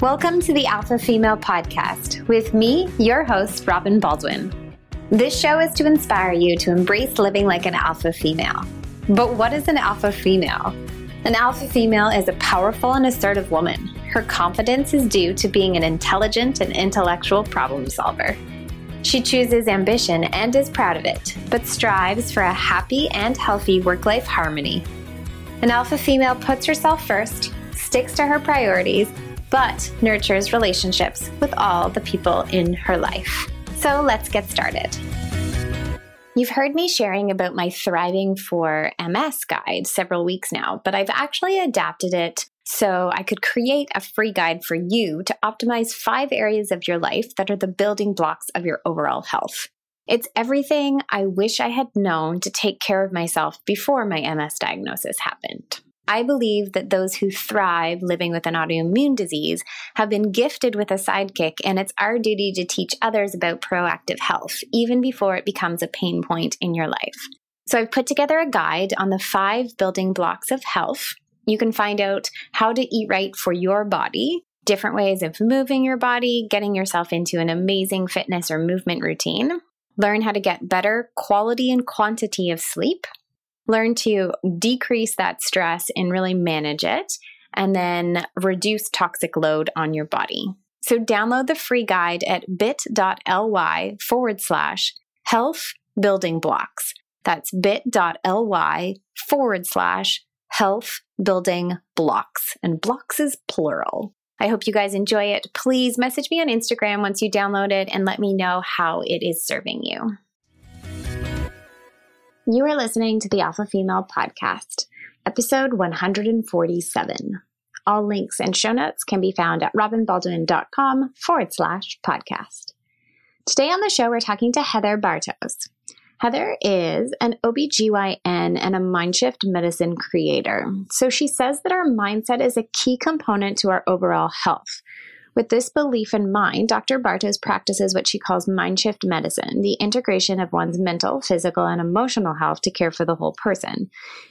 Welcome to the Alpha Female Podcast with me, your host, Robin Baldwin. This show is to inspire you to embrace living like an alpha female. But what is an alpha female? An alpha female is a powerful and assertive woman. Her confidence is due to being an intelligent and intellectual problem solver. She chooses ambition and is proud of it, but strives for a happy and healthy work life harmony. An alpha female puts herself first, sticks to her priorities, but nurtures relationships with all the people in her life. So let's get started. You've heard me sharing about my Thriving for MS guide several weeks now, but I've actually adapted it so I could create a free guide for you to optimize five areas of your life that are the building blocks of your overall health. It's everything I wish I had known to take care of myself before my MS diagnosis happened. I believe that those who thrive living with an autoimmune disease have been gifted with a sidekick, and it's our duty to teach others about proactive health, even before it becomes a pain point in your life. So I've put together a guide on the five building blocks of health. You can find out how to eat right for your body, different ways of moving your body, getting yourself into an amazing fitness or movement routine, learn how to get better quality and quantity of sleep, learn to decrease that stress and really manage it, and then reduce toxic load on your body. So, download the free guide at bit.ly forward slash health building blocks. That's bit.ly forward slash health building blocks. And blocks is plural. I hope you guys enjoy it. Please message me on Instagram once you download it and let me know how it is serving you. You are listening to the Alpha Female Podcast, episode 147. All links and show notes can be found at robinbaldwin.com forward slash podcast. Today on the show, we're talking to Heather Bartos. Heather is an OBGYN and a Mindshift medicine creator. So she says that our mindset is a key component to our overall health. With this belief in mind, Dr. Bartos practices what she calls mind shift medicine, the integration of one's mental, physical, and emotional health to care for the whole person.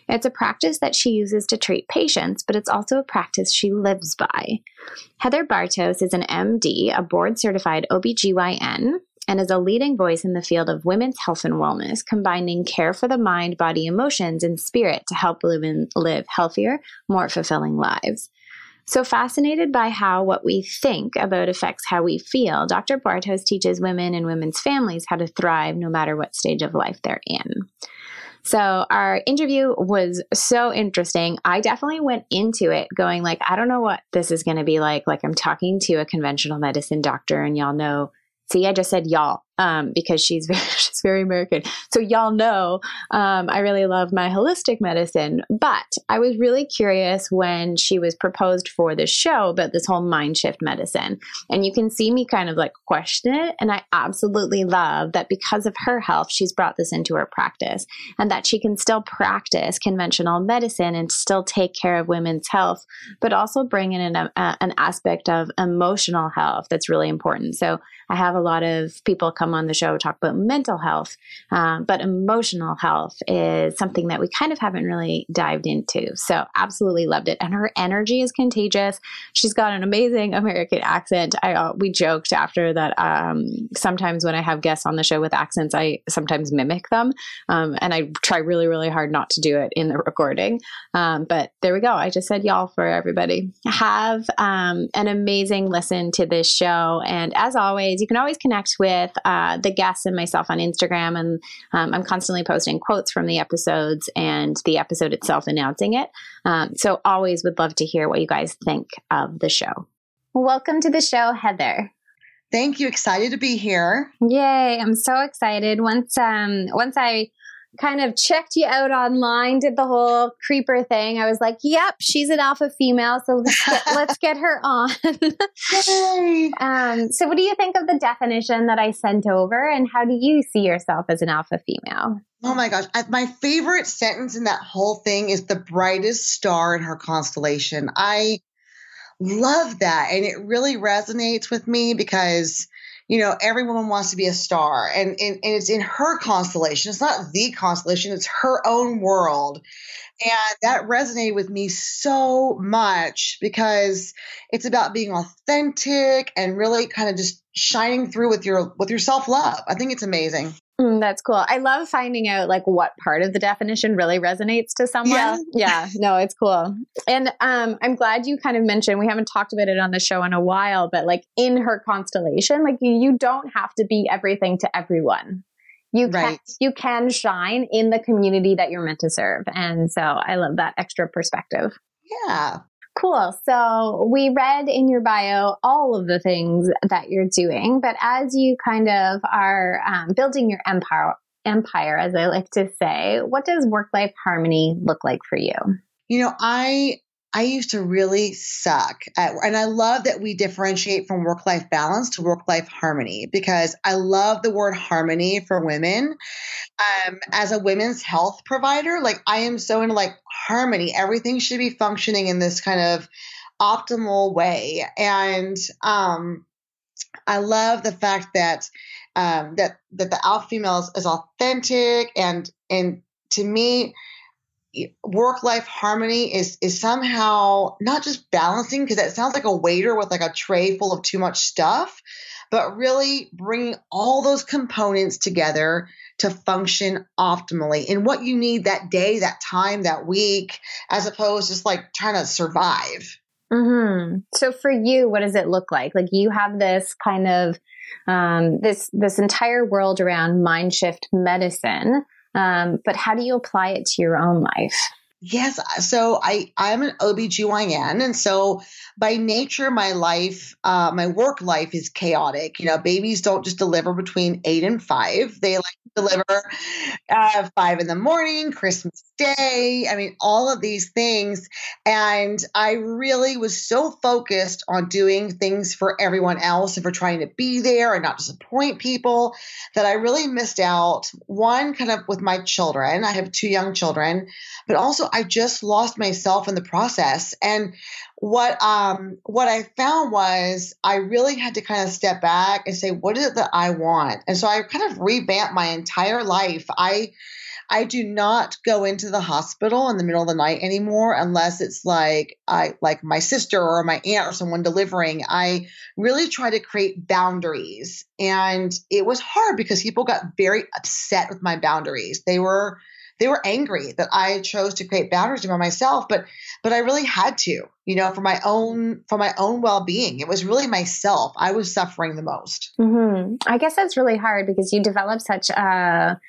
It's a practice that she uses to treat patients, but it's also a practice she lives by. Heather Bartos is an MD, a board certified OBGYN, and is a leading voice in the field of women's health and wellness, combining care for the mind, body, emotions, and spirit to help women live healthier, more fulfilling lives. So fascinated by how what we think about affects how we feel, Dr. Bartos teaches women and women's families how to thrive no matter what stage of life they're in. So our interview was so interesting. I definitely went into it going like, I don't know what this is going to be like. Like I'm talking to a conventional medicine doctor and y'all know See, I just said y'all um, because she's very, she's very American. So y'all know um, I really love my holistic medicine. But I was really curious when she was proposed for the show about this whole mind shift medicine, and you can see me kind of like question it. And I absolutely love that because of her health, she's brought this into her practice, and that she can still practice conventional medicine and still take care of women's health, but also bring in an, uh, an aspect of emotional health that's really important. So I have a lot of people come on the show talk about mental health, um, but emotional health is something that we kind of haven't really dived into. So absolutely loved it, and her energy is contagious. She's got an amazing American accent. I uh, we joked after that. Um, sometimes when I have guests on the show with accents, I sometimes mimic them, um, and I try really really hard not to do it in the recording. Um, but there we go. I just said y'all for everybody. Have um, an amazing listen to this show, and as always you can always connect with uh, the guests and myself on Instagram. And um, I'm constantly posting quotes from the episodes and the episode itself announcing it. Um, so always would love to hear what you guys think of the show. Welcome to the show, Heather. Thank you. Excited to be here. Yay! I'm so excited. Once um once I kind of checked you out online, did the whole creeper thing. I was like, "Yep, she's an alpha female, so let's get, let's get her on." um, so, what do you think of the definition that I sent over, and how do you see yourself as an alpha female? Oh my gosh, my favorite sentence in that whole thing is the brightest star in her constellation. I love that, and it really resonates with me because you know, every woman wants to be a star and, and, and it's in her constellation. It's not the constellation, it's her own world. And that resonated with me so much because it's about being authentic and really kind of just shining through with your with your self-love. I think it's amazing. Mm, that's cool. I love finding out like what part of the definition really resonates to someone. Yeah, yeah no, it's cool. And um, I'm glad you kind of mentioned we haven't talked about it on the show in a while, but like in her constellation, like you don't have to be everything to everyone. You right. can you can shine in the community that you're meant to serve, and so I love that extra perspective. Yeah, Cool. So we read in your bio all of the things that you're doing, but as you kind of are um, building your empire, empire, as I like to say, what does work life harmony look like for you? You know, I I used to really suck at, and I love that we differentiate from work life balance to work life harmony because I love the word harmony for women. Um, as a women's health provider, like I am so into like harmony. Everything should be functioning in this kind of optimal way. And, um, I love the fact that, um, that, that the alpha female is, is authentic and, and to me, work life harmony is is somehow not just balancing because that sounds like a waiter with like a tray full of too much stuff but really bringing all those components together to function optimally in what you need that day that time that week as opposed to just like trying to survive. Mm-hmm. so for you what does it look like? Like you have this kind of um, this this entire world around mind shift medicine um, but how do you apply it to your own life? Yes. So I, I'm an OBGYN. And so by nature, my life, uh, my work life is chaotic. You know, babies don't just deliver between eight and five. They like deliver uh, five in the morning, Christmas Day. I mean, all of these things. And I really was so focused on doing things for everyone else and for trying to be there and not disappoint people that I really missed out. One, kind of with my children. I have two young children, but also I just lost myself in the process. And what um what I found was I really had to kind of step back and say, what is it that I want? And so I kind of revamped my entire life. I I do not go into the hospital in the middle of the night anymore unless it's like I like my sister or my aunt or someone delivering. I really try to create boundaries. And it was hard because people got very upset with my boundaries. They were they were angry that I chose to create boundaries by myself, but but I really had to, you know, for my own for my own well being. It was really myself. I was suffering the most. Mm-hmm. I guess that's really hard because you develop such a,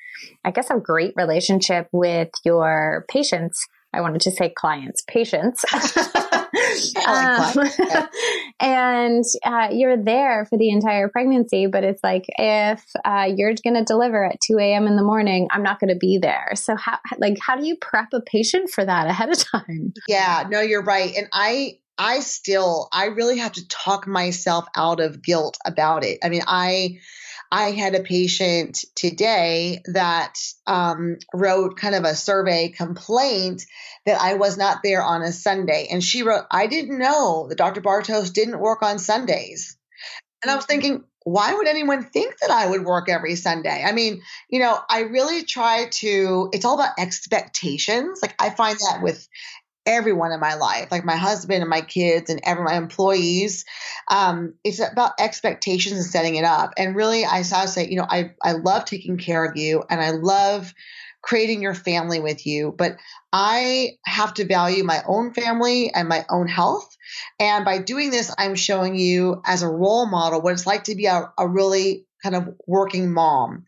I guess, a great relationship with your patients. I wanted to say clients, patients. um, and uh, you're there for the entire pregnancy, but it's like if uh, you're going to deliver at 2 a.m. in the morning, I'm not going to be there. So how like how do you prep a patient for that ahead of time? Yeah, no, you're right. And I I still I really have to talk myself out of guilt about it. I mean, I I had a patient today that um, wrote kind of a survey complaint that I was not there on a Sunday. And she wrote, I didn't know that Dr. Bartos didn't work on Sundays. And I was mm-hmm. thinking, why would anyone think that I would work every Sunday? I mean, you know, I really try to, it's all about expectations. Like I find that with everyone in my life, like my husband and my kids and every my employees. Um, it's about expectations and setting it up. And really, I saw say, you know, I I love taking care of you, and I love creating your family with you, but I have to value my own family and my own health. And by doing this, I'm showing you as a role model what it's like to be a, a really kind of working mom.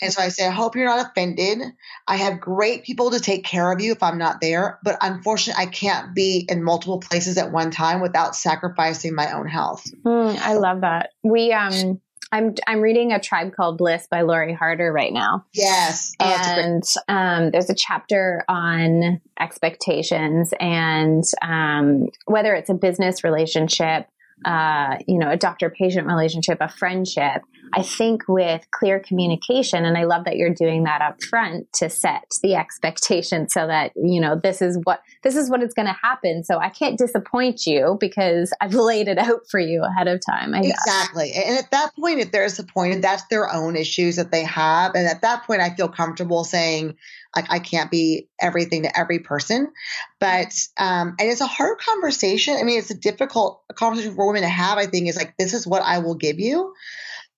And so I say, I hope you're not offended. I have great people to take care of you if I'm not there, but unfortunately, I can't be in multiple places at one time without sacrificing my own health. Mm, I love that. We, um, I'm I'm reading a tribe called Bliss by Lori Harder right now. Yes, oh, and um, there's a chapter on expectations and um, whether it's a business relationship, uh, you know, a doctor patient relationship, a friendship I think with clear communication, and I love that you're doing that up front to set the expectation so that, you know, this is what, this is what is going to happen. So I can't disappoint you because I've laid it out for you ahead of time. Exactly. And at that point, if they're disappointed, that's their own issues that they have. And at that point, I feel comfortable saying, like, I can't be everything to every person. But, um, and it's a hard conversation. I mean, it's a difficult conversation for women to have, I think, is like, this is what I will give you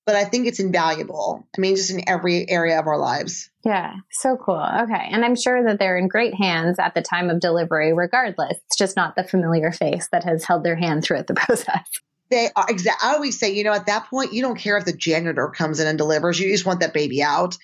but I think it's invaluable. I mean, just in every area of our lives. Yeah, so cool. Okay. And I'm sure that they're in great hands at the time of delivery, regardless. It's just not the familiar face that has held their hand throughout the process. They are exactly. I always say, you know, at that point, you don't care if the janitor comes in and delivers. You just want that baby out.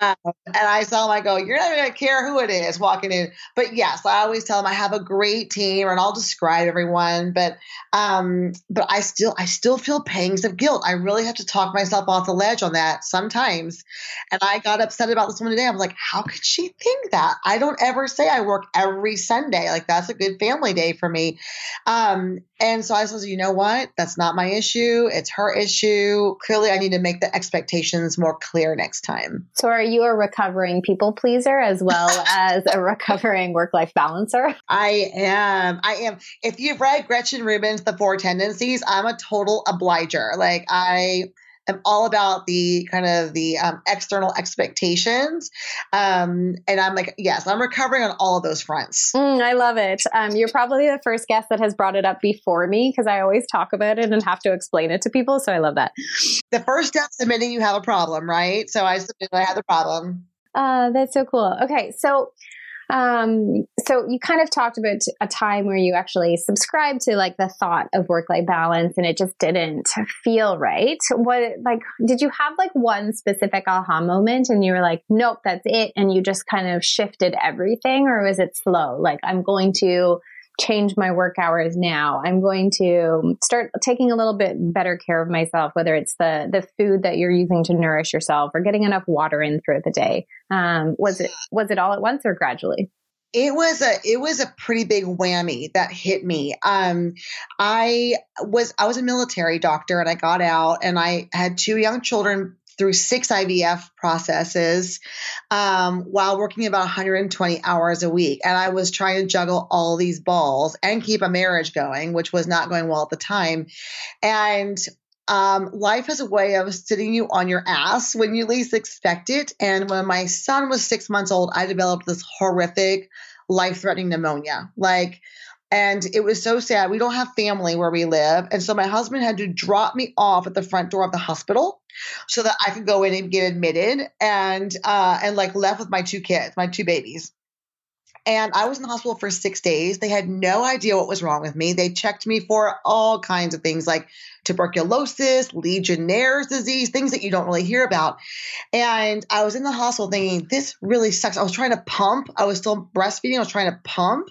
And I tell them, I go, you're not going to care who it is walking in. But yes, I always tell them I have a great team, and I'll describe everyone. But um, but I still I still feel pangs of guilt. I really have to talk myself off the ledge on that sometimes. And I got upset about this one today. I'm like, how could she think that? I don't ever say I work every Sunday. Like that's a good family day for me. Um, and so I said, you know what? That's not my issue. It's her issue. Clearly, I need to make the expectations more clear next time. So are a recovering people pleaser as well as a recovering work life balancer? I am. I am. If you've read Gretchen Rubin's The Four Tendencies, I'm a total obliger. Like I am all about the kind of the um, external expectations. Um, and I'm like, yes, I'm recovering on all of those fronts. Mm, I love it. Um, you're probably the first guest that has brought it up before me because I always talk about it and have to explain it to people. So I love that. The first step admitting you have a problem, right? So I submitted I had the problem. Uh, that's so cool. Okay. So um, so you kind of talked about a time where you actually subscribed to like the thought of work life balance and it just didn't feel right. What like did you have like one specific aha moment and you were like, nope, that's it, and you just kind of shifted everything, or was it slow? Like I'm going to change my work hours now. I'm going to start taking a little bit better care of myself, whether it's the the food that you're using to nourish yourself or getting enough water in throughout the day. Um, was it was it all at once or gradually? it was a it was a pretty big whammy that hit me um i was i was a military doctor and i got out and i had two young children through six IVF processes um, while working about 120 hours a week. And I was trying to juggle all these balls and keep a marriage going, which was not going well at the time. And um, life has a way of sitting you on your ass when you least expect it. And when my son was six months old, I developed this horrific, life threatening pneumonia. Like, and it was so sad. We don't have family where we live. And so my husband had to drop me off at the front door of the hospital so that I could go in and get admitted and uh and like left with my two kids, my two babies. And I was in the hospital for six days. They had no idea what was wrong with me. They checked me for all kinds of things like tuberculosis, Legionnaire's disease, things that you don't really hear about. And I was in the hospital thinking, this really sucks. I was trying to pump. I was still breastfeeding. I was trying to pump.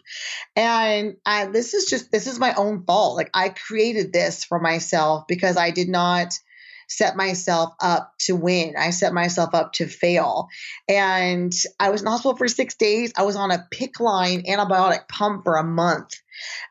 And I, this is just, this is my own fault. Like I created this for myself because I did not – set myself up to win. I set myself up to fail. And I was in hospital for six days. I was on a PICC line antibiotic pump for a month.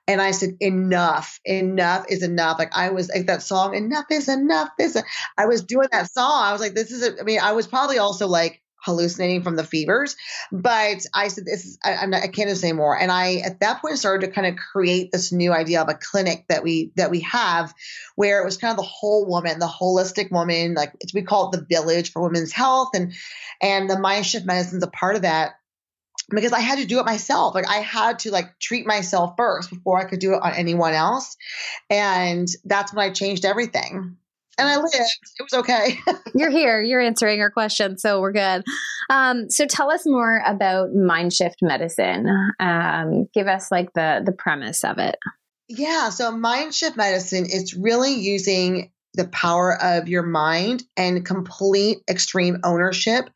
And I said, enough, enough is enough. Like I was like that song, enough is enough. Is I was doing that song. I was like, this is, a, I mean, I was probably also like hallucinating from the fevers. But I said, this is, I, not, I can't say more. And I, at that point, started to kind of create this new idea of a clinic that we, that we have where it was kind of the whole woman, the holistic woman, like we call it the village for women's health. And, and the mind shift medicine is a part of that because I had to do it myself. Like I had to like treat myself first before I could do it on anyone else. And that's when I changed everything and I lived. It was okay. you're here. You're answering our question, so we're good. Um, so tell us more about mind shift medicine. Um, give us like the the premise of it. Yeah. So mind shift medicine is really using the power of your mind and complete extreme ownership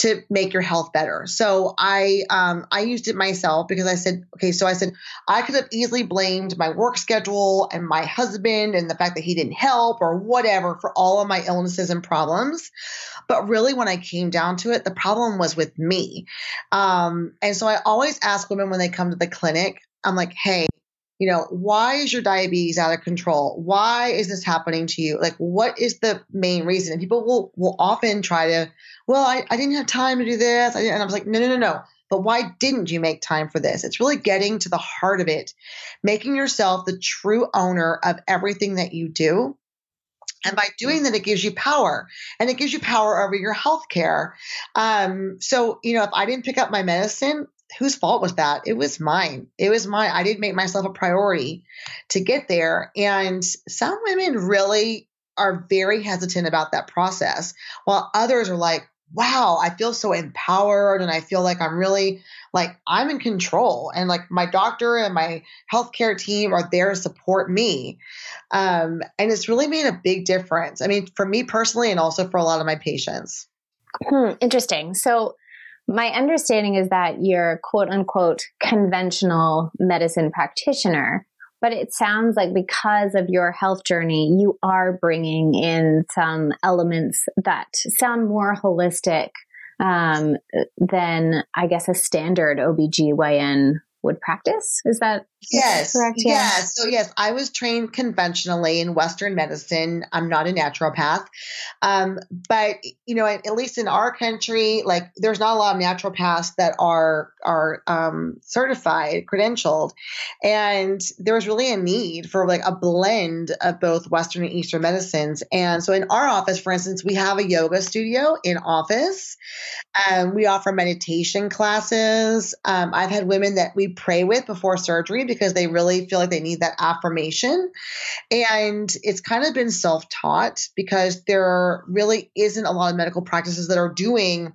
to make your health better. So I um, I used it myself because I said, okay, so I said I could have easily blamed my work schedule and my husband and the fact that he didn't help or whatever for all of my illnesses and problems. But really, when I came down to it, the problem was with me. Um, and so I always ask women when they come to the clinic, I'm like, hey, you know, why is your diabetes out of control? Why is this happening to you? Like, what is the main reason? And people will, will often try to, well, I, I didn't have time to do this. and I was like, no, no, no, no. But why didn't you make time for this? It's really getting to the heart of it, making yourself the true owner of everything that you do. And by doing that, it gives you power and it gives you power over your health care. Um, so, you know, if I didn't pick up my medicine, whose fault was that? It was mine. It was mine. I didn't make myself a priority to get there. And some women really are very hesitant about that process, while others are like, wow, I feel so empowered and I feel like I'm really like I'm in control and like my doctor and my healthcare team are there to support me. Um, and it's really made a big difference. I mean, for me personally and also for a lot of my patients. Hmm, interesting. So my understanding is that you're quote unquote conventional medicine practitioner. But it sounds like because of your health journey, you are bringing in some elements that sound more holistic um, than, I guess, a standard OBGYN would practice. Is that yes, correct? Yeah. Yes. So yes, I was trained conventionally in Western medicine. I'm not a naturopath, um, but you know, at, at, least in our country, like there's not a lot of naturopaths that are are um, certified, credentialed, and there was really a need for like a blend of both Western and Eastern medicines. And so in our office, for instance, we have a yoga studio in office. Um, we offer meditation classes. Um, I've had women that we pray with before surgery because they really feel like they need that affirmation. And it's kind of been self taught because there really isn't a lot of medical practices that are doing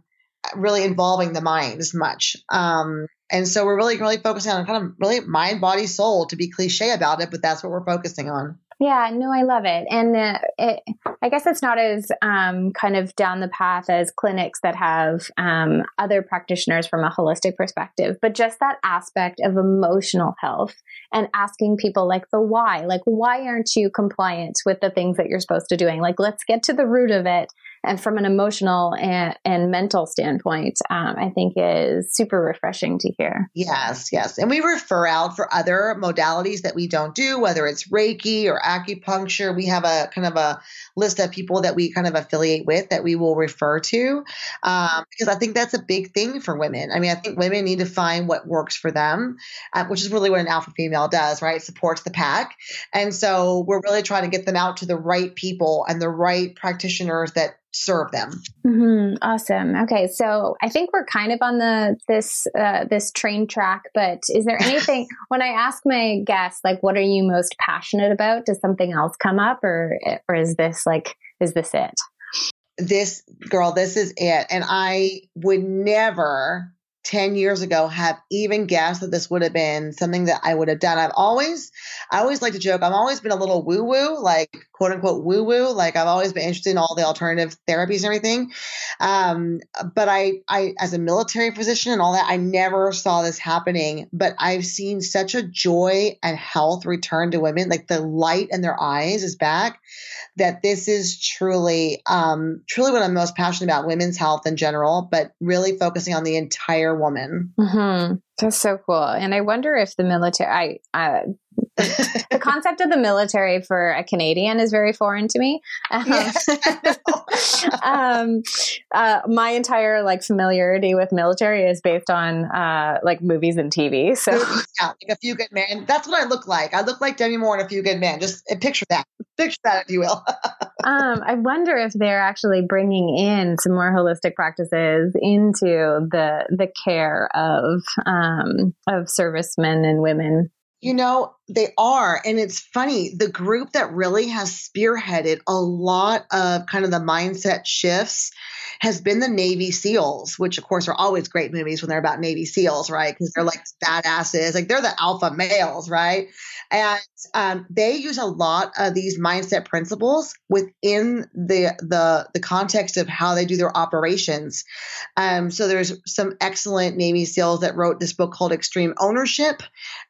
really involving the mind as much. Um, and so we're really, really focusing on kind of really mind, body, soul to be cliche about it, but that's what we're focusing on. Yeah, no, I love it. And uh, it, I guess it's not as um, kind of down the path as clinics that have um, other practitioners from a holistic perspective, but just that aspect of emotional health and asking people like the why, like, why aren't you compliant with the things that you're supposed to doing? Like, let's get to the root of it and from an emotional and, and mental standpoint, um, I think is super refreshing to hear. Yes, yes. And we refer out for other modalities that we don't do, whether it's Reiki or acupuncture. We have a kind of a list of people that we kind of affiliate with that we will refer to um, because I think that's a big thing for women. I mean, I think women need to find what works for them, uh, which is really what an alpha female does, right? It supports the pack. And so we're really trying to get them out to the right people and the right practitioners that serve them. Mm-hmm. Awesome. Okay, so I think we're kind of on the this uh, this train track, but is there anything when I ask my guests like, what are you most passionate about? Does something else come up, or or is this like is this it? This girl, this is it, and I would never 10 years ago have even guessed that this would have been something that I would have done. I've always, I always like to joke, I've always been a little woo woo, like quote unquote woo woo. Like I've always been interested in all the alternative therapies and everything. Um, but I, I, as a military physician and all that, I never saw this happening. But I've seen such a joy and health return to women, like the light in their eyes is back that this is truly, um, truly what I'm most passionate about women's health in general, but really focusing on the entire woman. Mm-hmm. That's so cool. And I wonder if the military, I, uh, the, concept of the military for a Canadian is very foreign to me. Um, yes. um, uh, my entire like familiarity with military is based on uh, like movies and TV. So yeah, like a few good men. That's what I look like. I look like Demi Moore in a few good men. Just uh, picture that. Picture that, if you will. um, I wonder if they're actually bringing in some more holistic practices into the the care of um, of servicemen and women you know, they are. And it's funny, the group that really has spearheaded a lot of kind of the mindset shifts has been the Navy SEALs, which of course are always great movies when they're about Navy SEALs, right? Because they're like badasses, like they're the alpha males, right? And um, they use a lot of these mindset principles within the the the context of how they do their operations. Um, so there's some excellent Navy SEALs that wrote this book called Extreme Ownership,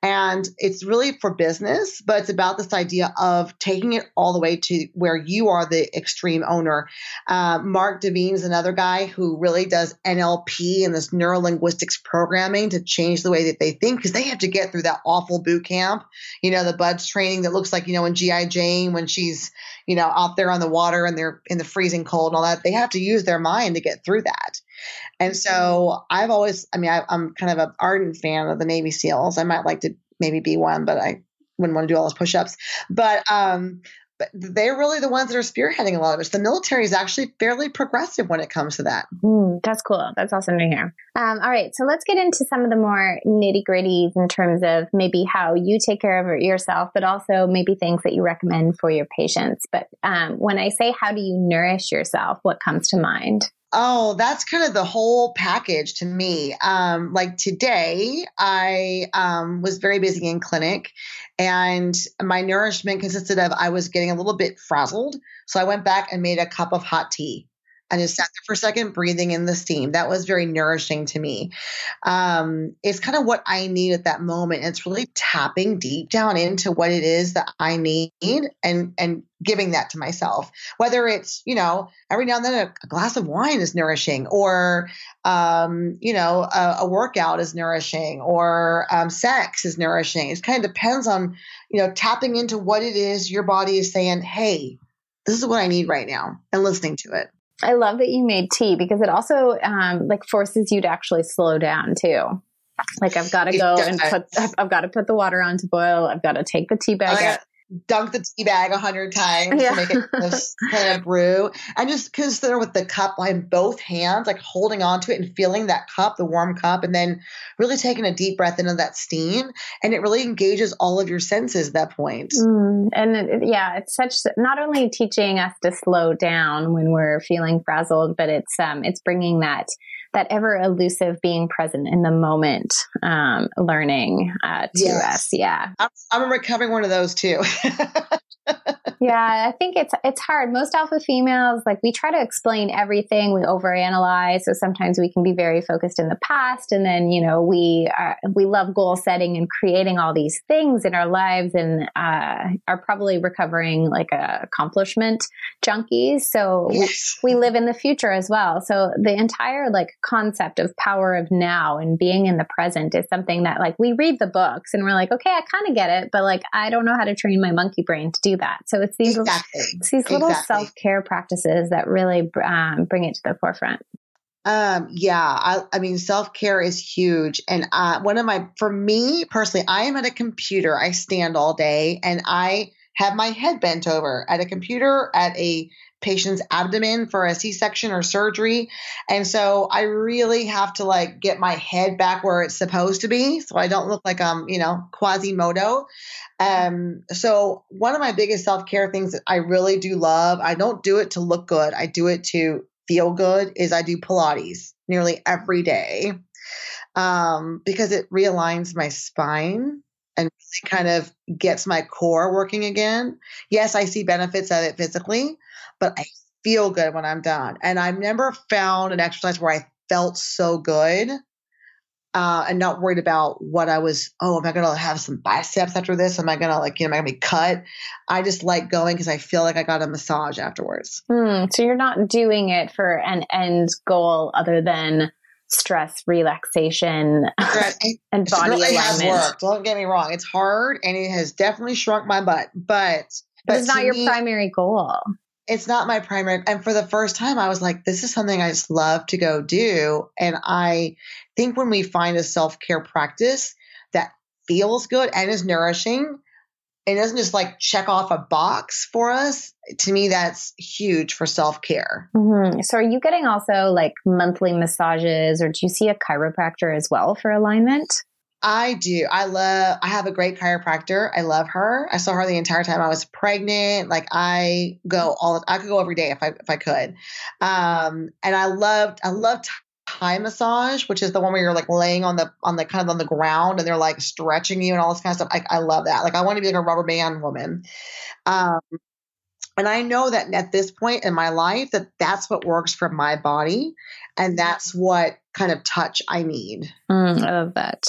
and it's really for business, but it's about this idea of taking it all the way to where you are the extreme owner. Uh, Mark Divine is another guy who really does NLP and this neuro linguistics programming to change the way that they think because they have to get through that awful boot camp. You know, the BUD/S training that looks like, you know, in G.I. Jane when she's, you know, out there on the water and they're in the freezing cold and all that. They have to use their mind to get through that. And so I've always, I mean, I, am kind of an ardent fan of the Navy SEALs. I might like to maybe be one, but I wouldn't want to do all those push ups. But, um, but they're really the ones that are spearheading a lot of it. The military is actually fairly progressive when it comes to that. Mm, that's cool. That's awesome to hear. Um, all right, so let's get into some of the more nitty gritties in terms of maybe how you take care of yourself, but also maybe things that you recommend for your patients. But um, when I say how do you nourish yourself, what comes to mind? Oh, that's kind of the whole package to me. Um, like today, I um, was very busy in clinic, and my nourishment consisted of I was getting a little bit frazzled. So I went back and made a cup of hot tea and just sat there for a second, breathing in the steam. That was very nourishing to me. Um, it's kind of what I need at that moment. It's really tapping deep down into what it is that I need and and giving that to myself. Whether it's you know every now and then a, a glass of wine is nourishing, or um, you know a, a, workout is nourishing, or um, sex is nourishing. It kind of depends on you know tapping into what it is your body is saying. Hey, this is what I need right now, and listening to it. I love that you made tea because it also um, like forces you to actually slow down too. Like I've got to go and put I've, got to put the water on to boil. I've got to take the tea bag out dunk the tea bag a hundred times yeah. to make it kind of brew. And just consider with the cup in both hands, like holding on to it and feeling that cup, the warm cup, and then really taking a deep breath into that steam. And it really engages all of your senses at that point. Mm, and it, yeah, it's such not only teaching us to slow down when we're feeling frazzled, but it's um, it's bringing that that ever elusive being present in the moment um, learning uh, to yes. us. Yeah. I'm, I'm recovering one of those too. yeah, I think it's it's hard. Most alpha females, like we try to explain everything. We overanalyze, so sometimes we can be very focused in the past, and then you know we are, we love goal setting and creating all these things in our lives, and uh, are probably recovering like a accomplishment junkies. So yes. we, we live in the future as well. So the entire like concept of power of now and being in the present is something that like we read the books and we're like, okay, I kind of get it, but like I don't know how to train my monkey brain to do that. So it's these exactly. it's these little exactly. self care practices that really um, bring it to the forefront. Um, yeah, I, I mean, self care is huge. And uh, one of my, for me personally, I am at a computer. I stand all day and I have my head bent over at a computer at a patient's abdomen for a C-section or surgery. And so I really have to like get my head back where it's supposed to be so I don't look like I'm, you know, Quasimodo. Um so one of my biggest self-care things that I really do love, I don't do it to look good. I do it to feel good is I do Pilates nearly every day. Um because it realigns my spine and really kind of gets my core working again. Yes, I see benefits of it physically, but I feel good when I'm done. And I've never found an exercise where I felt so good uh, and not worried about what I was. Oh, am I going to have some biceps after this? Am I going to like, you know, am I going to be cut? I just like going because I feel like I got a massage afterwards. Mm, so you're not doing it for an end goal other than stress relaxation and body it really alignment. has worked. Don't get me wrong; it's hard and it has definitely shrunk my butt. But, but it's not your me, primary goal it's not my primary. And for the first time, I was like, this is something I just love to go do. And I think when we find a self care practice that feels good and is nourishing, it doesn't just like check off a box for us. To me, that's huge for self care. Mm-hmm. So, are you getting also like monthly massages, or do you see a chiropractor as well for alignment? I do. I love, I have a great chiropractor. I love her. I saw her the entire time I was pregnant. Like I go all, I could go every day if I, if I could. Um, and I loved, I loved Thai massage, which is the one where you're like laying on the, on the kind of on the ground and they're like stretching you and all this kind of stuff. I, I love that. Like I want to be like a rubber band woman. Um, and I know that at this point in my life that that's what works for my body and that's what kind of touch I need. Mm, I love that.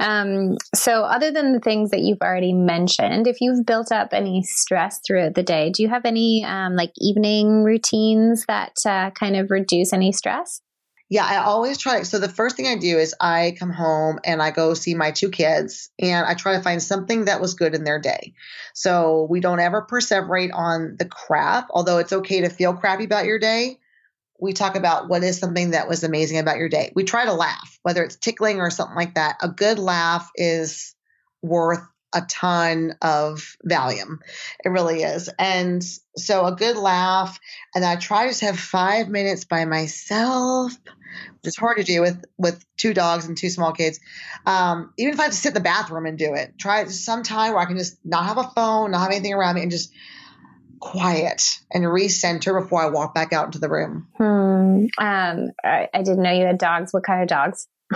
Um, so, other than the things that you've already mentioned, if you've built up any stress throughout the day, do you have any um, like evening routines that uh, kind of reduce any stress? Yeah, I always try. So the first thing I do is I come home and I go see my two kids and I try to find something that was good in their day. So we don't ever perseverate on the crap, although it's okay to feel crappy about your day. We talk about what is something that was amazing about your day. We try to laugh, whether it's tickling or something like that. A good laugh is worth a ton of Valium. It really is. And so a good laugh. And I try to have five minutes by myself, is hard to do with, with two dogs and two small kids. Um, even if I have to sit in the bathroom and do it, try some time where I can just not have a phone, not have anything around me and just quiet and recenter before I walk back out into the room. Hmm. Um, I, I didn't know you had dogs. What kind of dogs?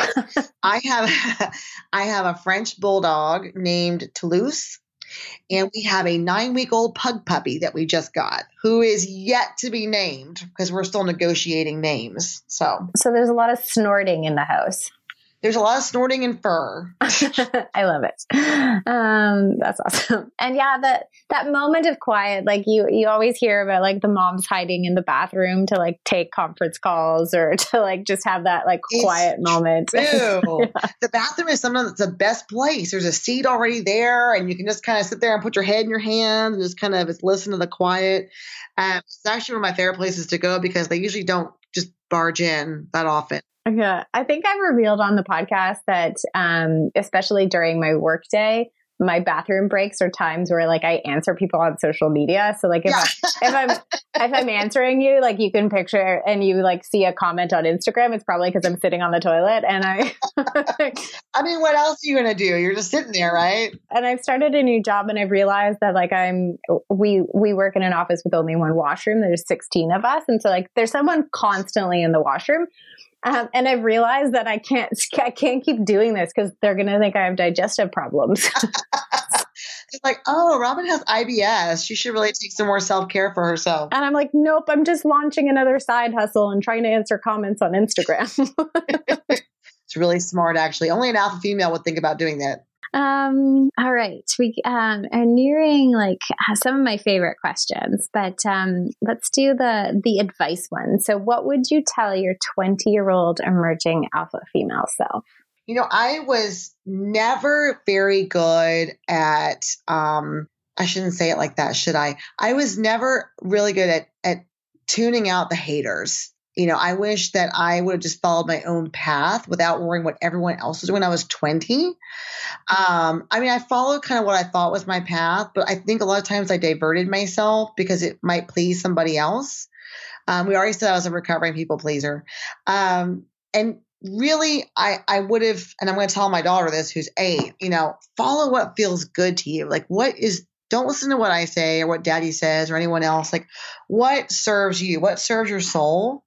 I have I have a French bulldog named Toulouse, and we have a nine week old pug puppy that we just got, who is yet to be named because we're still negotiating names. So, so there's a lot of snorting in the house. There's a lot of snorting and fur. I love it. Um, that's awesome. And yeah, that that moment of quiet, like you you always hear about like the moms hiding in the bathroom to like take conference calls or to like just have that like It's quiet moment. True. The bathroom is sometimes the best place. There's a seat already there, and you can just kind of sit there and put your head in your hand and just kind of listen to the quiet. Um, it's actually one of my favorite places to go because they usually don't just barge in that often. Yeah, I think I've revealed on the podcast that, um, especially during my workday, my bathroom breaks are times where like I answer people on social media. So like if, Yeah. I, if I'm if I'm answering you, like you can picture and you like see a comment on Instagram, it's probably because I'm sitting on the toilet and I I mean, what else are you gonna do? You're just sitting there, right? and I've started a new job and I've realized that like I'm we we work in an office with only one washroom. There's 16 of us, and so like there's someone constantly in the washroom. Um, and I've realized that I can't I can't keep doing this because they're gonna think I have digestive problems. It's like, oh, Robin has IBS. She should really take some more self care for herself. and I'm like, nope, I'm just launching another side hustle and trying to answer comments on Instagram. It's really smart, actually. Only an alpha female would think about doing that. Um, all right. We um, are nearing like some of my favorite questions, but um, let's do the the advice one. So, what would you tell your 20 year old emerging alpha female self? You know, I was never very good at um I shouldn't say it like that, should I? I was never really good at at tuning out the haters. You know, I wish that I would have just followed my own path without worrying what everyone else was doing when I was 20. Um, I mean, I followed kind of what I thought was my path, but I think a lot of times I diverted myself because it might please somebody else. Um, we already said I was a recovering people pleaser. Um, and really I I would have and I'm going to tell my daughter this who's 8, you know, follow what feels good to you. Like what is don't listen to what I say or what daddy says or anyone else. Like what serves you? What serves your soul?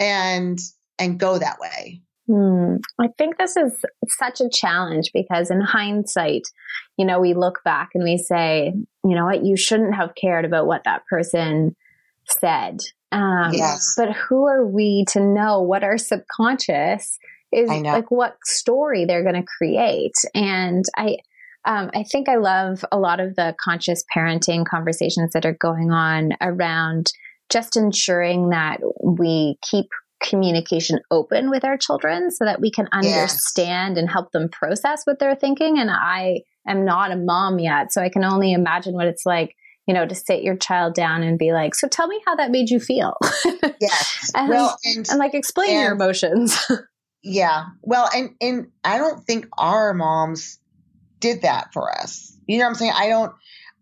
And and go that way. Hmm. I think this is such a challenge because in hindsight, you know, we look back and we say, you know what, you shouldn't have cared about what that person said. Um, Yes. But who are we to know what our subconscious is like, what story they're going to create? And I, um, I think I love a lot of the conscious parenting conversations that are going on around just ensuring that we keep communication open with our children so that we can Yes. understand and help them process what they're thinking. And I am not a mom yet, so I can only imagine what it's like, you know, to sit your child down and be like, "So tell me how that made you feel," Yes. And- well, and and like explain your emotions. Yeah. Well, and and I don't think our moms did that for us. You know what I'm saying? I don't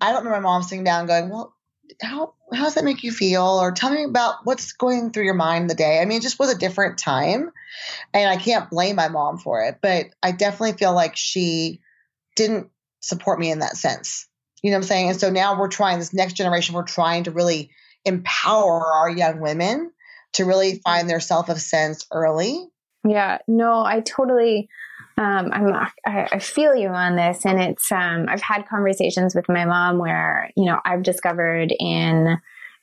I don't remember my mom sitting down going, "Well, how how does that make you feel?" or "Tell me about what's going through your mind the day." I mean, it just was a different time, and I can't blame my mom for it, but I definitely feel like she didn't support me in that sense. You know what I'm saying? And so now we're trying this next generation. We're trying to really empower our young women to really find their self of sense early. Yeah, no, I totally. Um, I'm. I, I feel you on this, and it's. Um, I've had conversations with my mom where you know I've discovered in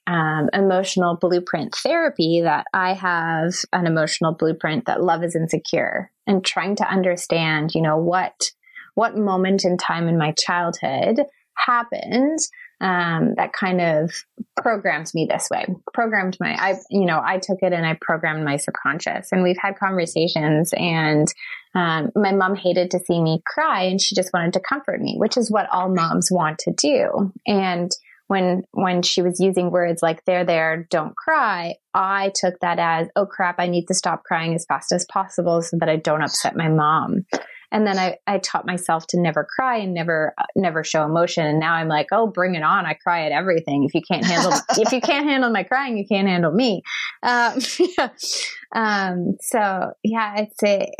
um, emotional blueprint therapy that I have an emotional blueprint that love is insecure and trying to understand, you know, what what moment in time in my childhood happened um, that kind of programmed me this way. Programmed my i you know i took it and i programmed my subconscious. And we've had conversations and um, my mom hated to see me cry and she just wanted to comfort me which is what all moms want to do. And when when she was using words like "there, there, don't cry," I took that as "oh crap, I need to stop crying as fast as possible so that I don't upset my mom." And then I, I taught myself to never cry and never never show emotion. And now i'm like oh bring it on. I cry at everything. If you can't handle if you can't handle my crying you can't handle me. Um, yeah. um so yeah it's a,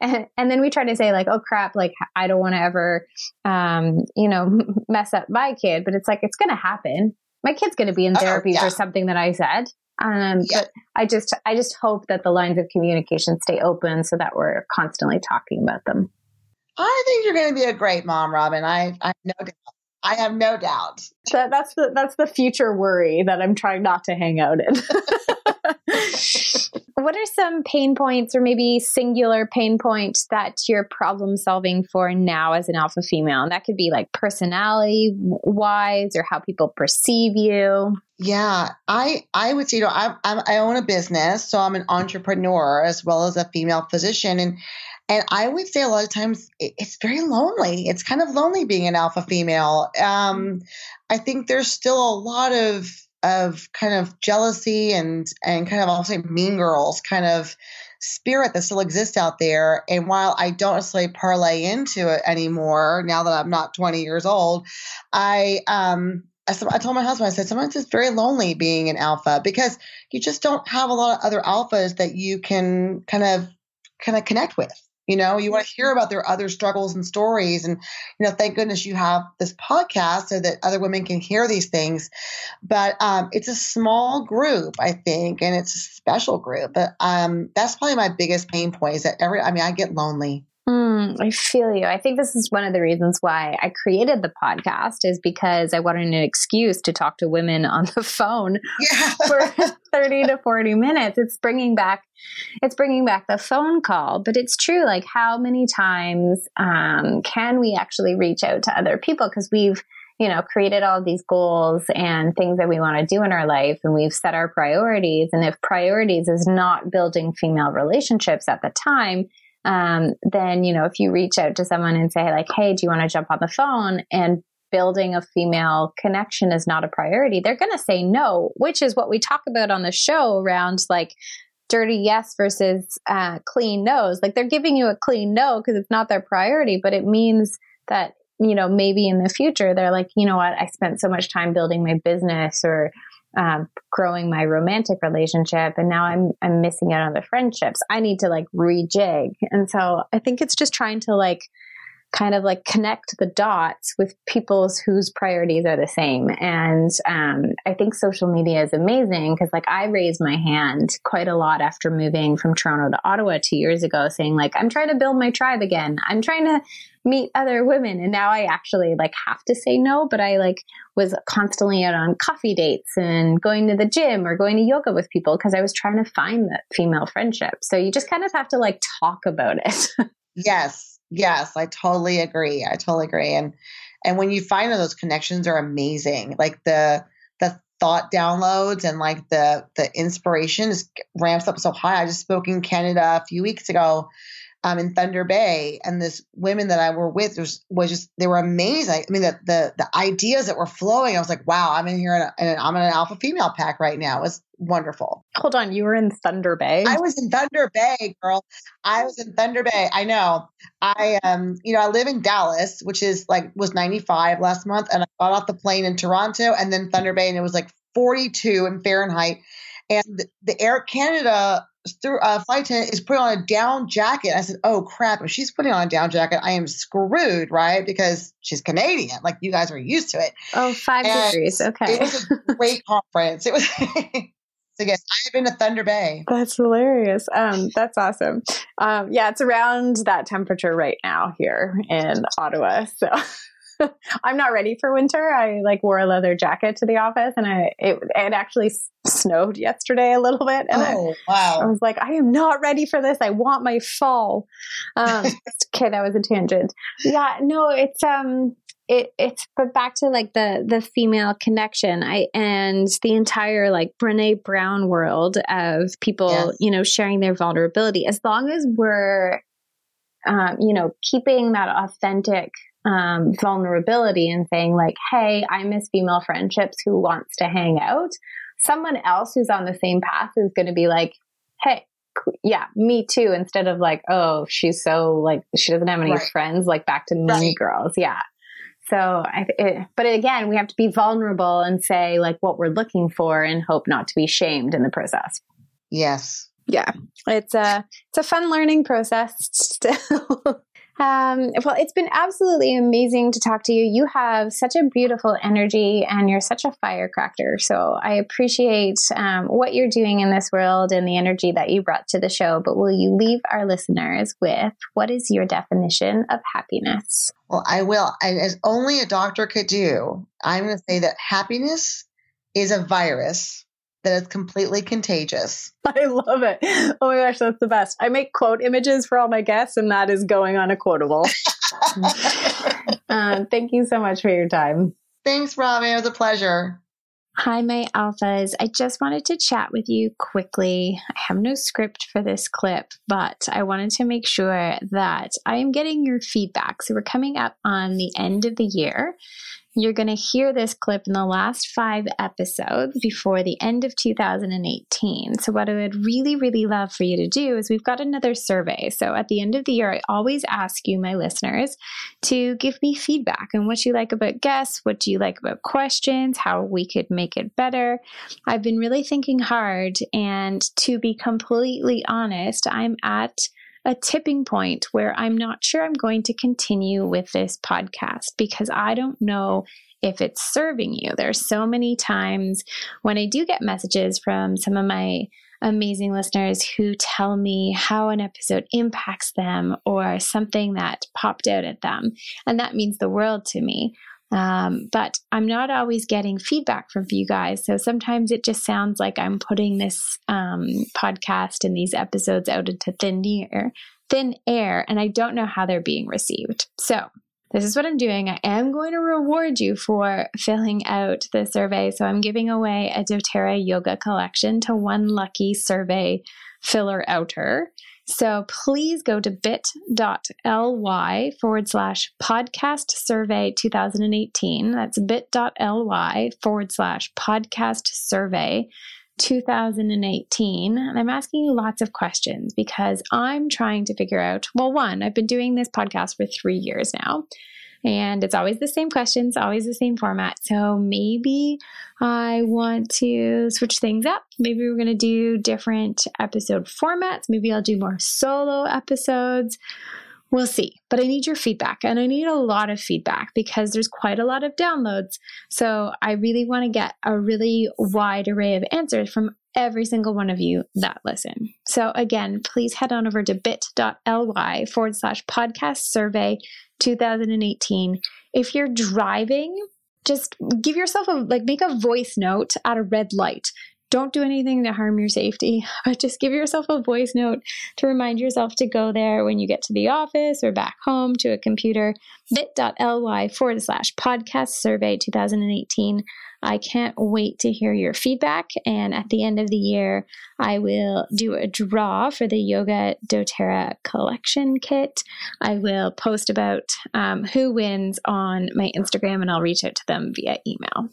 and, and, then we try to say like oh crap like i don't want to ever um you know mess up my kid. But it's like it's gonna happen. My kid's gonna be in therapy oh, yeah. for something that i said um, yeah. But I just, I just hope that the lines of communication stay open so that we're constantly talking about them. I think you're going to be a great mom, Robin. I, I have no doubt. I have no doubt. That, that's the that's the future worry that I'm trying not to hang out in. what are some pain points or maybe singular pain points that you're problem solving for now as an alpha female? And that could be like personality wise or how people perceive you. Yeah, I I would say you know I I own a business, so I'm an entrepreneur as well as a female physician, and and I would say a lot of times it's very lonely. It's kind of lonely being an alpha female. Um, I think there's still a lot of of kind of jealousy and and kind of I'll say mean girls kind of spirit that still exists out there. And while I don't necessarily parlay into it anymore, now that I'm not 20 years old, I um I, I told my husband, I said, sometimes it's very lonely being an alpha because you just don't have a lot of other alphas that you can kind of kind of connect with. You know, you want to hear about their other struggles and stories. And, you know, thank goodness you have this podcast so that other women can hear these things. But um, it's a small group, I think, and it's a special group. But um, that's probably my biggest pain point is that every, I mean, I get lonely. Mm, I feel you. I think this is one of the reasons why I created the podcast is because I wanted an excuse to talk to women on the phone yeah. for 30 to 40 minutes. It's bringing back it's bringing back the phone call, but it's true like how many times um, can we actually reach out to other people because we've you know created all these goals and things that we want to do in our life and we've set our priorities and if priorities is not building female relationships at the time um, then you know if you reach out to someone and say like hey do you want to jump on the phone? and building a female connection is not a priority they're going to say no which is what we talk about on the show around like dirty yes versus uh, clean no's. Like they're giving you a clean no because it's not their priority but it means that you know maybe in the future they're like you know what? I spent so much time building my business or um, growing my romantic relationship and now I'm I'm missing out on the friendships. I need to like rejig. And so I think it's just trying to like kind of like connect the dots with people's whose priorities are the same. And um, I think social media is amazing because like I raised my hand quite a lot after moving from Toronto to Ottawa two years ago, saying like I'm trying to build my tribe again. I'm trying to meet other women and now i actually like have to say no but i like was constantly out on coffee dates and going to the gym or going to yoga with people because i was trying to find that female friendship so you just kind of have to like talk about it yes yes i totally agree i totally agree and and when you find those connections are amazing like the the thought downloads and like the the inspiration is ramps up so high i just spoke in canada a few weeks ago um, in Thunder Bay, and this women that I were with was, was just they were amazing. I mean, the, the the ideas that were flowing, I was like, wow, I'm in here, and I'm in an alpha female pack right now. It was wonderful. Hold on, you were in Thunder Bay. I was in Thunder Bay, girl. I was in Thunder Bay. I know. I um, you know, I live in Dallas, which is like was 95 last month, and I got off the plane in Toronto, and then Thunder Bay, and it was like 42 in Fahrenheit. And the Air Canada through uh, flight attendant is putting on a down jacket. I said, "Oh crap! If she's putting on a down jacket, I am screwed, right? Because she's Canadian. Like you guys are used to it." Oh, five and degrees. Okay. It was a great conference. It was. So yes, I have been to Thunder Bay. That's hilarious. Um, that's awesome. Um, yeah, it's around that temperature right now here in Ottawa. So I'm not ready for winter. I like wore a leather jacket to the office, and I it, it actually snowed yesterday a little bit. And oh I, wow! I was like, I am not ready for this. I want my fall. Um, okay, that was a tangent. Yeah, no, it's um, it it's but back to like the the female connection i and the entire like brene brown world of people yes. you know sharing their vulnerability as long as we're um, you know keeping that authentic um, vulnerability and saying like hey i miss female friendships who wants to hang out someone else who's on the same path is going to be like hey yeah, me too. Instead of like, oh, she's so like she doesn't have any right. friends, like back to Mean right. Girls. Yeah, so, I, it, but again, we have to be vulnerable and say like what we're looking for and hope not to be shamed in the process. Yes. Yeah. It's a, it's a fun learning process still. Um, well, it's been absolutely amazing to talk to you. You have such a beautiful energy and you're such a firecracker. So I appreciate um, what you're doing in this world and the energy that you brought to the show. But will you leave our listeners with what is your definition of happiness? Well, I will. As only a doctor could do, I'm going to say that happiness is a virus that is completely contagious. I love it. Oh my gosh, that's the best. I make quote images for all my guests, and that is going on a quotable. uh, thank you so much for your time. Thanks, Robin. It was a pleasure. Hi, my alphas. I just wanted to chat with you quickly. I have no script for this clip, but I wanted to make sure that I am getting your feedback. So, we're coming up on the end of the year. You're going to hear this clip in the last five episodes before the end of 2018. So, what I would really, really love for you to do is we've got another survey. So, at the end of the year, I always ask you, my listeners, to give me feedback on what you like about guests, what do you like about questions, how we could make it better. I've been really thinking hard, and to be completely honest, I'm at a tipping point where I'm not sure I'm going to continue with this podcast because I don't know if it's serving you. There's so many times when I do get messages from some of my amazing listeners who tell me how an episode impacts them or something that popped out at them. And that means the world to me. Um, but I'm not always getting feedback from you guys. So sometimes it just sounds like I'm putting this um, podcast and these episodes out into thin air, thin air, and I don't know how they're being received. So this is what I'm doing. I am going to reward you for filling out the survey. So I'm giving away a doTERRA yoga collection to one lucky survey filler outer. So please go to bit.ly forward slash podcast survey 2018. That's bit.ly forward slash podcast survey 2018. And I'm asking you lots of questions because I'm trying to figure out well, one, I've been doing this podcast for three years now. And it's always the same questions, always the same format. So maybe I want to switch things up. Maybe we're going to do different episode formats. Maybe I'll do more solo episodes. We'll see. But I need your feedback and I need a lot of feedback because there's quite a lot of downloads. So I really want to get a really wide array of answers from every single one of you that listen. So again, please head on over to bit.ly forward slash podcast survey 2018. If you're driving, just give yourself a like make a voice note at a red light. Don't do anything to harm your safety, but just give yourself a voice note to remind yourself to go there when you get to the office or back home to a computer. bit.ly forward slash podcast survey 2018. I can't wait to hear your feedback. And at the end of the year, I will do a draw for the Yoga doTERRA collection kit. I will post about um, who wins on my Instagram and I'll reach out to them via email.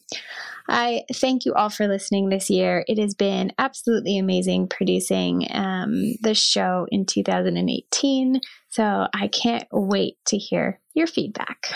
I thank you all for listening this year. It has been absolutely amazing producing um, the show in 2018. So I can't wait to hear your feedback.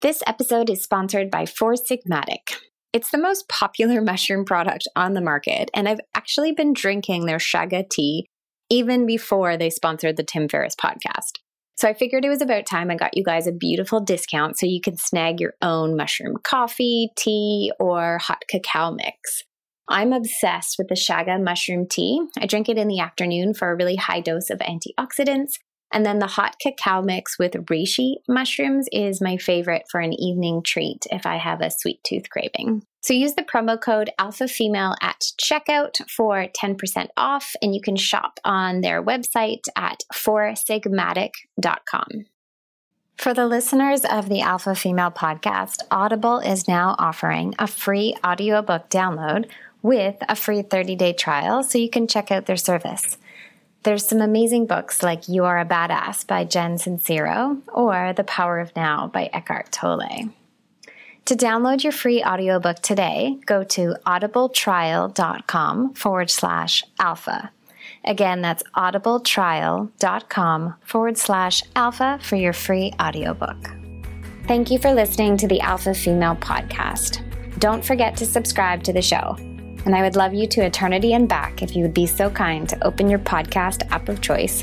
This episode is sponsored by Four Sigmatic. It's the most popular mushroom product on the market, and I've actually been drinking their Chaga tea even before they sponsored the Tim Ferriss podcast. So I figured it was about time I got you guys a beautiful discount so you can snag your own mushroom coffee, tea, or hot cacao mix. I'm obsessed with the Chaga mushroom tea. I drink it in the afternoon for a really high dose of antioxidants. And then the hot cacao mix with reishi mushrooms is my favorite for an evening treat if I have a sweet tooth craving. So use the promo code alpha female at checkout for 10% off, and you can shop on their website at foursigmatic.com. For the listeners of the Alpha Female podcast, Audible is now offering a free audiobook download with a free 30 day trial so you can check out their service. There's some amazing books like You Are a Badass by Jen Sincero or The Power of Now by Eckhart Tolle. To download your free audiobook today, go to audibletrial.com forward slash alpha. Again, that's audibletrial.com forward slash alpha for your free audiobook. Thank you for listening to the Alpha Female Podcast. Don't forget to subscribe to the show and I would love you to eternity and back if you would be so kind to open your podcast app of choice.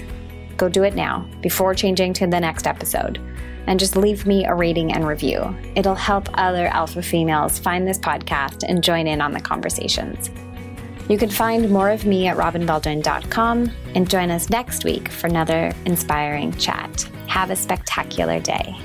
Go do it now before changing to the next episode. And just leave me a rating and review. It'll help other alpha females find this podcast and join in on the conversations. You can find more of me at robinbaldwin.com and join us next week for another inspiring chat. Have a spectacular day.